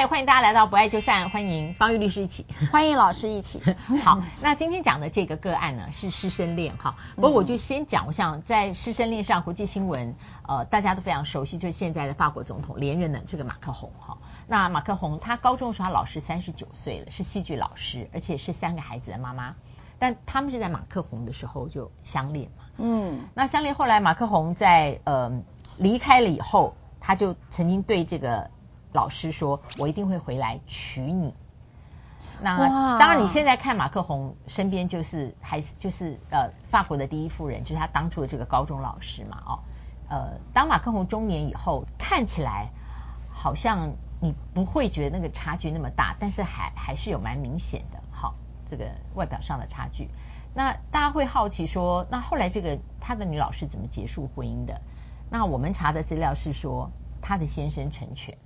嗨，欢迎大家来到不爱就散，欢迎方玉律师一起，欢迎老师一起。好，那今天讲的这个个案呢是师生恋哈，不过我就先讲，我想在师生恋上国际新闻呃大家都非常熟悉，就是现在的法国总统连任的这个马克宏哈。那马克宏他高中的时候他老师三十九岁了，是戏剧老师，而且是三个孩子的妈妈，但他们是在马克宏的时候就相恋嘛。嗯，那相恋后来马克宏在呃离开了以后，他就曾经对这个。老师说：“我一定会回来娶你。”那当然，你现在看马克宏身边就是还是就是呃法国的第一夫人，就是他当初的这个高中老师嘛，哦，呃，当马克宏中年以后，看起来好像你不会觉得那个差距那么大，但是还还是有蛮明显的，好，这个外表上的差距。那大家会好奇说，那后来这个他的女老师怎么结束婚姻的？那我们查的资料是说，他的先生成全。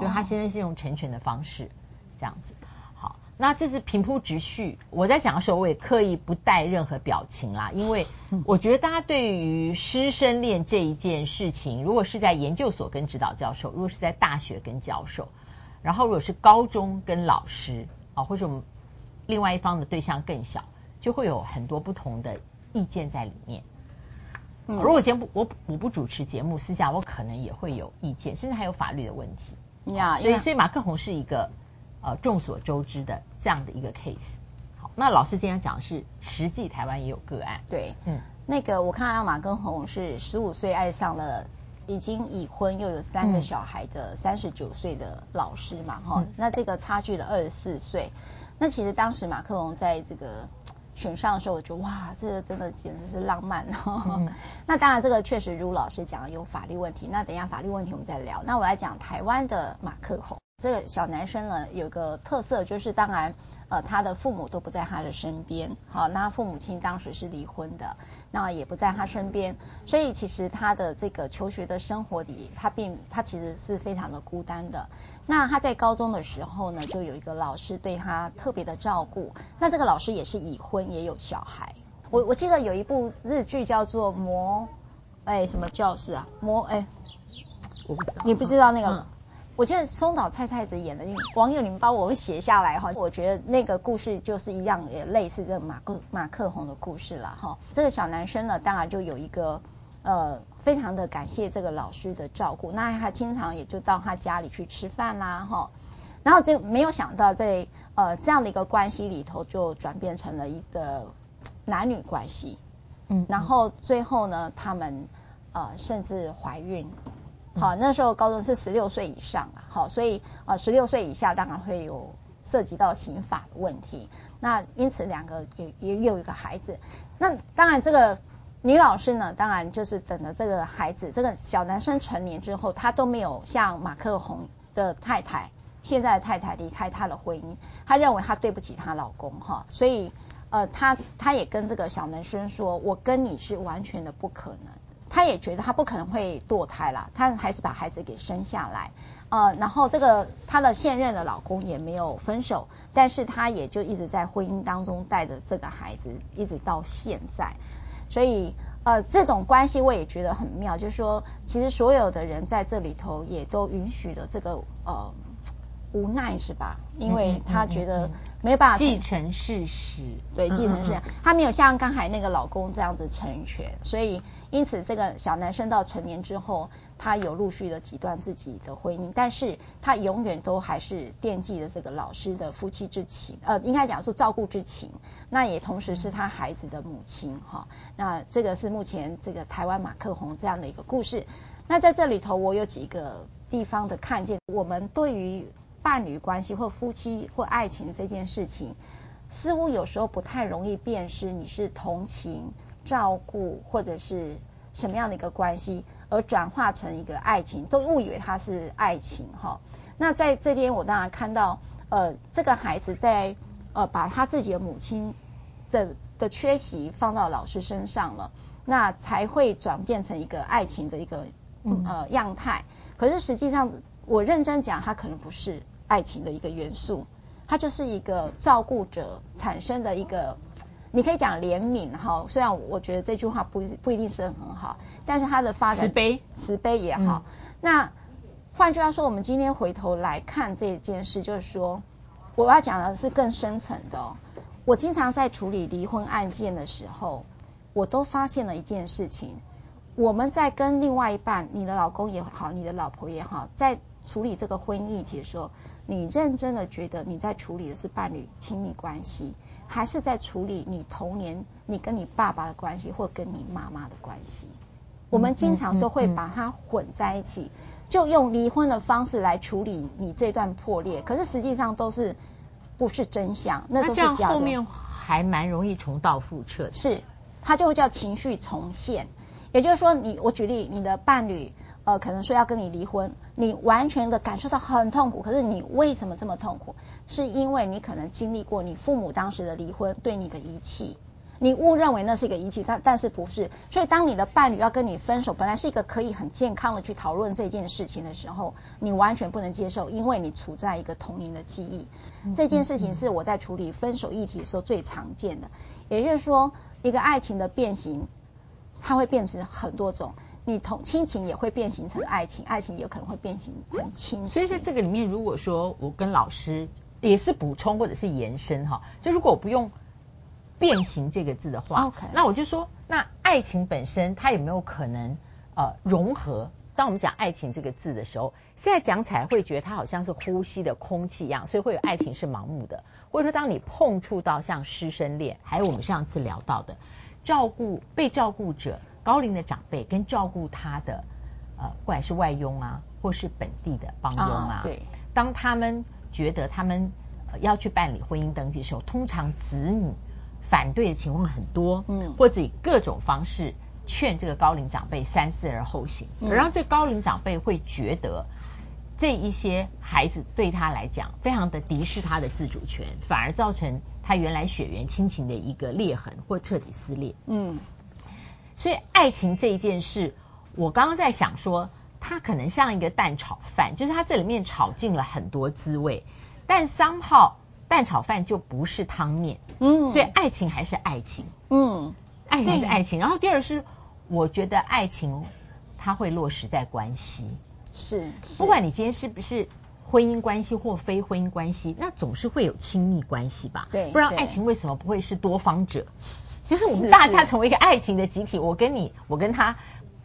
就他现在是用成全的方式，这样子。好，那这是平铺直叙。我在讲的时候，我也刻意不带任何表情啦，因为我觉得大家对于师生恋这一件事情，如果是在研究所跟指导教授，如果是在大学跟教授，然后如果是高中跟老师啊，或者我们另外一方的对象更小，就会有很多不同的意见在里面。如果节目我我不主持节目，私下我可能也会有意见，甚至还有法律的问题。呀，所以所以马克宏是一个呃众所周知的这样的一个 case。好，那老师今天讲的是实际台湾也有个案。对，嗯，那个我看到马克宏是十五岁爱上了已经已婚又有三个小孩的三十九岁的老师嘛，哈、嗯，那这个差距了二十四岁。那其实当时马克宏在这个选上的时候，我觉得哇，这个真的简直是浪漫哦。嗯、那当然，这个确实如老师讲的有法律问题。那等一下法律问题我们再聊。那我来讲台湾的马克宏，这个小男生呢，有个特色就是，当然呃他的父母都不在他的身边。好，那父母亲当时是离婚的，那也不在他身边，所以其实他的这个求学的生活里，他并他其实是非常的孤单的。那他在高中的时候呢，就有一个老师对他特别的照顾。那这个老师也是已婚，也有小孩。我我记得有一部日剧叫做《魔》，哎，什么教室啊？魔哎，我不知道，你不知道那个？嗯、我觉得松岛菜菜子演的，网友你们帮我们写下来哈。我觉得那个故事就是一样，也类似这个马克马克宏的故事了哈。这个小男生呢，当然就有一个。呃，非常的感谢这个老师的照顾，那他经常也就到他家里去吃饭啦，哈，然后就没有想到在呃这样的一个关系里头，就转变成了一个男女关系，嗯，然后最后呢，他们呃甚至怀孕，好，那时候高中是十六岁以上啊，好，所以啊十六岁以下当然会有涉及到刑法的问题，那因此两个也也有一个孩子，那当然这个。女老师呢，当然就是等着这个孩子，这个小男生成年之后，他都没有像马克宏的太太，现在的太太离开他的婚姻，他认为他对不起她老公哈，所以呃，他他也跟这个小男生说，我跟你是完全的不可能，他也觉得他不可能会堕胎了，他还是把孩子给生下来，呃，然后这个他的现任的老公也没有分手，但是他也就一直在婚姻当中带着这个孩子，一直到现在。所以，呃，这种关系我也觉得很妙，就是说，其实所有的人在这里头也都允许了这个，呃，无奈是吧？因为他觉得没办法继承事实，对，继承事实，他没有像刚才那个老公这样子成全，所以。因此，这个小男生到成年之后，他有陆续的几段自己的婚姻，但是他永远都还是惦记着这个老师的夫妻之情，呃，应该讲是照顾之情。那也同时是他孩子的母亲，哈。那这个是目前这个台湾马克宏这样的一个故事。那在这里头，我有几个地方的看见，我们对于伴侣关系或夫妻或爱情这件事情，似乎有时候不太容易辨识你是同情。照顾或者是什么样的一个关系，而转化成一个爱情，都误以为它是爱情哈。那在这边，我当然看到，呃，这个孩子在呃把他自己的母亲的的缺席放到老师身上了，那才会转变成一个爱情的一个呃样态。可是实际上，我认真讲，他可能不是爱情的一个元素，它就是一个照顾者产生的一个。你可以讲怜悯哈，虽然我觉得这句话不不一定是很好，但是它的发展慈悲慈悲也好。嗯、那换句话说，我们今天回头来看这件事，就是说，我要讲的是更深层的哦。我经常在处理离婚案件的时候，我都发现了一件事情：我们在跟另外一半，你的老公也好，你的老婆也好，在处理这个婚姻议题的时候，你认真的觉得你在处理的是伴侣亲密关系，还是在处理你童年你跟你爸爸的关系，或跟你妈妈的关系？我们经常都会把它混在一起，就用离婚的方式来处理你这段破裂，可是实际上都是不是真相，那都是假的。那这样后面还蛮容易重蹈覆辙的。是，它就会叫情绪重现。也就是说你，你我举例，你的伴侣呃可能说要跟你离婚，你完全的感受到很痛苦，可是你为什么这么痛苦？是因为你可能经历过你父母当时的离婚对你的遗弃。你误认为那是一个遗弃，但但是不是。所以当你的伴侣要跟你分手，本来是一个可以很健康的去讨论这件事情的时候，你完全不能接受，因为你处在一个童年的记忆。嗯、这件事情是我在处理分手议题的时候最常见的。也就是说，一个爱情的变形，它会变成很多种。你同亲情也会变形成爱情，爱情也可能会变形成亲情。所以在这个里面，如果说我跟老师也是补充或者是延伸哈，就如果我不用。变形这个字的话.那我就说，那爱情本身它有没有可能呃融合？当我们讲爱情这个字的时候，现在讲起来会觉得它好像是呼吸的空气一样，所以会有爱情是盲目的。或者说，当你碰触到像师生恋，还有我们上次聊到的照顾被照顾者高龄的长辈跟照顾他的呃，不管是外佣啊，或是本地的帮佣啊，对，当他们觉得他们要去办理婚姻登记的时候，通常子女。反对的情况很多，嗯，或者以各种方式劝这个高龄长辈三思而后行，而让这高龄长辈会觉得这一些孩子对他来讲非常的敌视他的自主权，反而造成他原来血缘亲情的一个裂痕或彻底撕裂。嗯，所以爱情这一件事，我刚刚在想说，它可能像一个蛋炒饭，就是它这里面炒进了很多滋味，但 somehow。蛋炒饭就不是汤面，嗯，所以爱情还是爱情，嗯，爱情还是爱情。然后第二是，我觉得爱情它会落实在关系，是，不管你今天是不是婚姻关系或非婚姻关系，那总是会有亲密关系吧？对，不然爱情为什么不会是多方者？就是我们大家成为一个爱情的集体，我跟你，我跟他，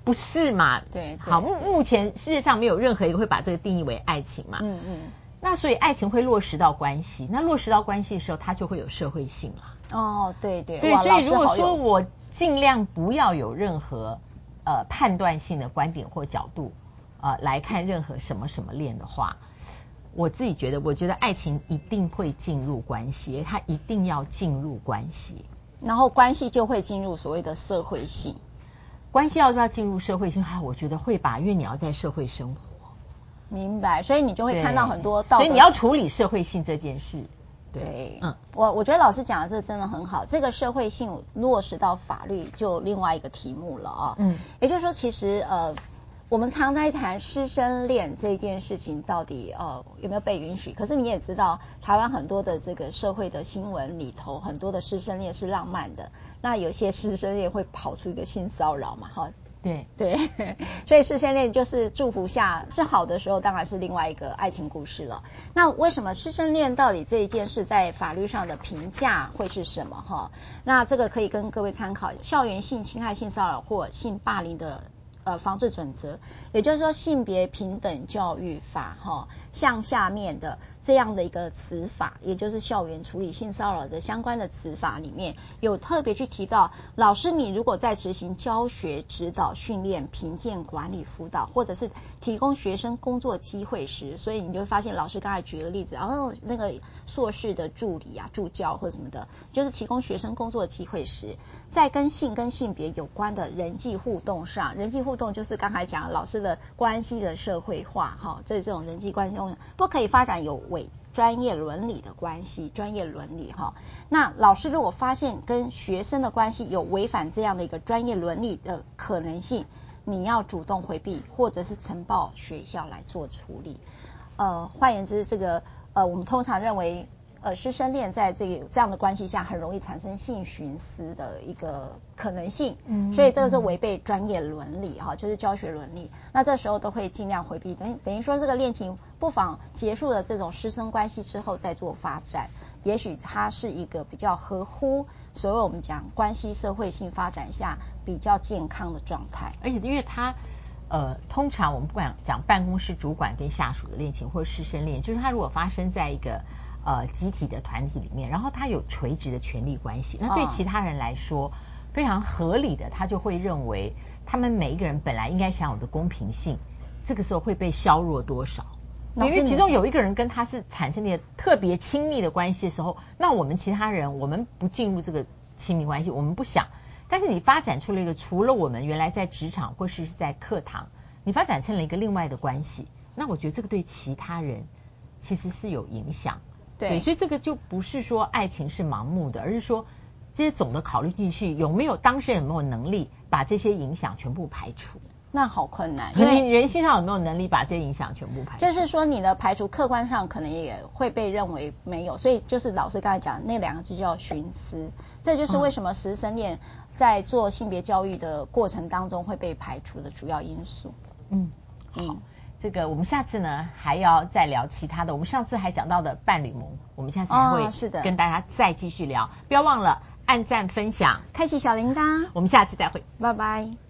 不是嘛？对，好，目目前世界上没有任何一个会把这个定义为爱情嘛？嗯嗯。那所以爱情会落实到关系，那落实到关系的时候，它就会有社会性了。哦，对对对，所以如果说我尽量不要有任何呃判断性的观点或角度呃来看任何什么什么恋的话，我自己觉得，我觉得爱情一定会进入关系，它一定要进入关系，然后关系就会进入所谓的社会性。关系要不要进入社会性？哈，我觉得会吧，因为你要在社会生活。明白，所以你就会看到很多道德。所以你要处理社会性这件事。对，对嗯，我我觉得老师讲的这个真的很好。这个社会性落实到法律，就另外一个题目了啊。嗯，也就是说，其实呃，我们常在谈师生恋这件事情到底呃有没有被允许？可是你也知道，台湾很多的这个社会的新闻里头，很多的师生恋是浪漫的，那有些师生恋会跑出一个性骚扰嘛，哈。对对，所以师生恋就是祝福下是好的时候，当然是另外一个爱情故事了。那为什么师生恋到底这一件事在法律上的评价会是什么？哈，那这个可以跟各位参考《校园性侵害、性骚扰或性霸凌的呃防治准则》，也就是说性别平等教育法哈。像下面的这样的一个词法，也就是校园处理性骚扰的相关的词法里面有特别去提到，老师你如果在执行教学、指导、训练、评鉴、管理、辅导，或者是提供学生工作机会时，所以你就会发现，老师刚才举个例子，然后那个硕士的助理啊、助教或什么的，就是提供学生工作机会时，在跟性跟性别有关的人际互动上，人际互动就是刚才讲老师的关系的社会化，哈，这这种人际关系中。不可以发展有违专业伦理的关系，专业伦理哈。那老师如果发现跟学生的关系有违反这样的一个专业伦理的可能性，你要主动回避，或者是呈报学校来做处理。呃，换言之，这个呃，我们通常认为。呃师生恋在这个这样的关系下很容易产生性徇私的一个可能性。嗯，所以这个是违背专业伦理哈，就是教学伦理。那这时候都会尽量回避，等等于说这个恋情不妨结束了这种师生关系之后再做发展。也许它是一个比较合乎所谓我们讲关系社会性发展下比较健康的状态，而且因为它呃，通常我们不管讲办公室主管跟下属的恋情或者师生恋，就是它如果发生在一个呃集体的团体里面，然后他有垂直的权力关系，那对其他人来说、嗯、非常合理的，他就会认为他们每一个人本来应该享有的公平性，这个时候会被削弱多少？因为其中有一个人跟他是产生了特别亲密的关系的时候，那我们其他人我们不进入这个亲密关系，我们不想。但是你发展出了一个除了我们原来在职场或是在课堂，你发展成了一个另外的关系，那我觉得这个对其他人其实是有影响。对，对，所以这个就不是说爱情是盲目的，而是说这些总的考虑进去，有没有当事人有没有能力把这些影响全部排除。那好困难，因为人性上有没有能力把这些影响全部排除？就是说你的排除客观上可能也会被认为没有，所以就是老师刚才讲那两个字叫寻思，这就是为什么师生恋在做性别教育的过程当中会被排除的主要因素。嗯，好，这个我们下次呢还要再聊其他的，我们上次还讲到的伴侣盟，我们下次还会是的。跟大家再继续聊，不要忘了按赞、分享、开启小铃铛，我们下次再会，拜拜。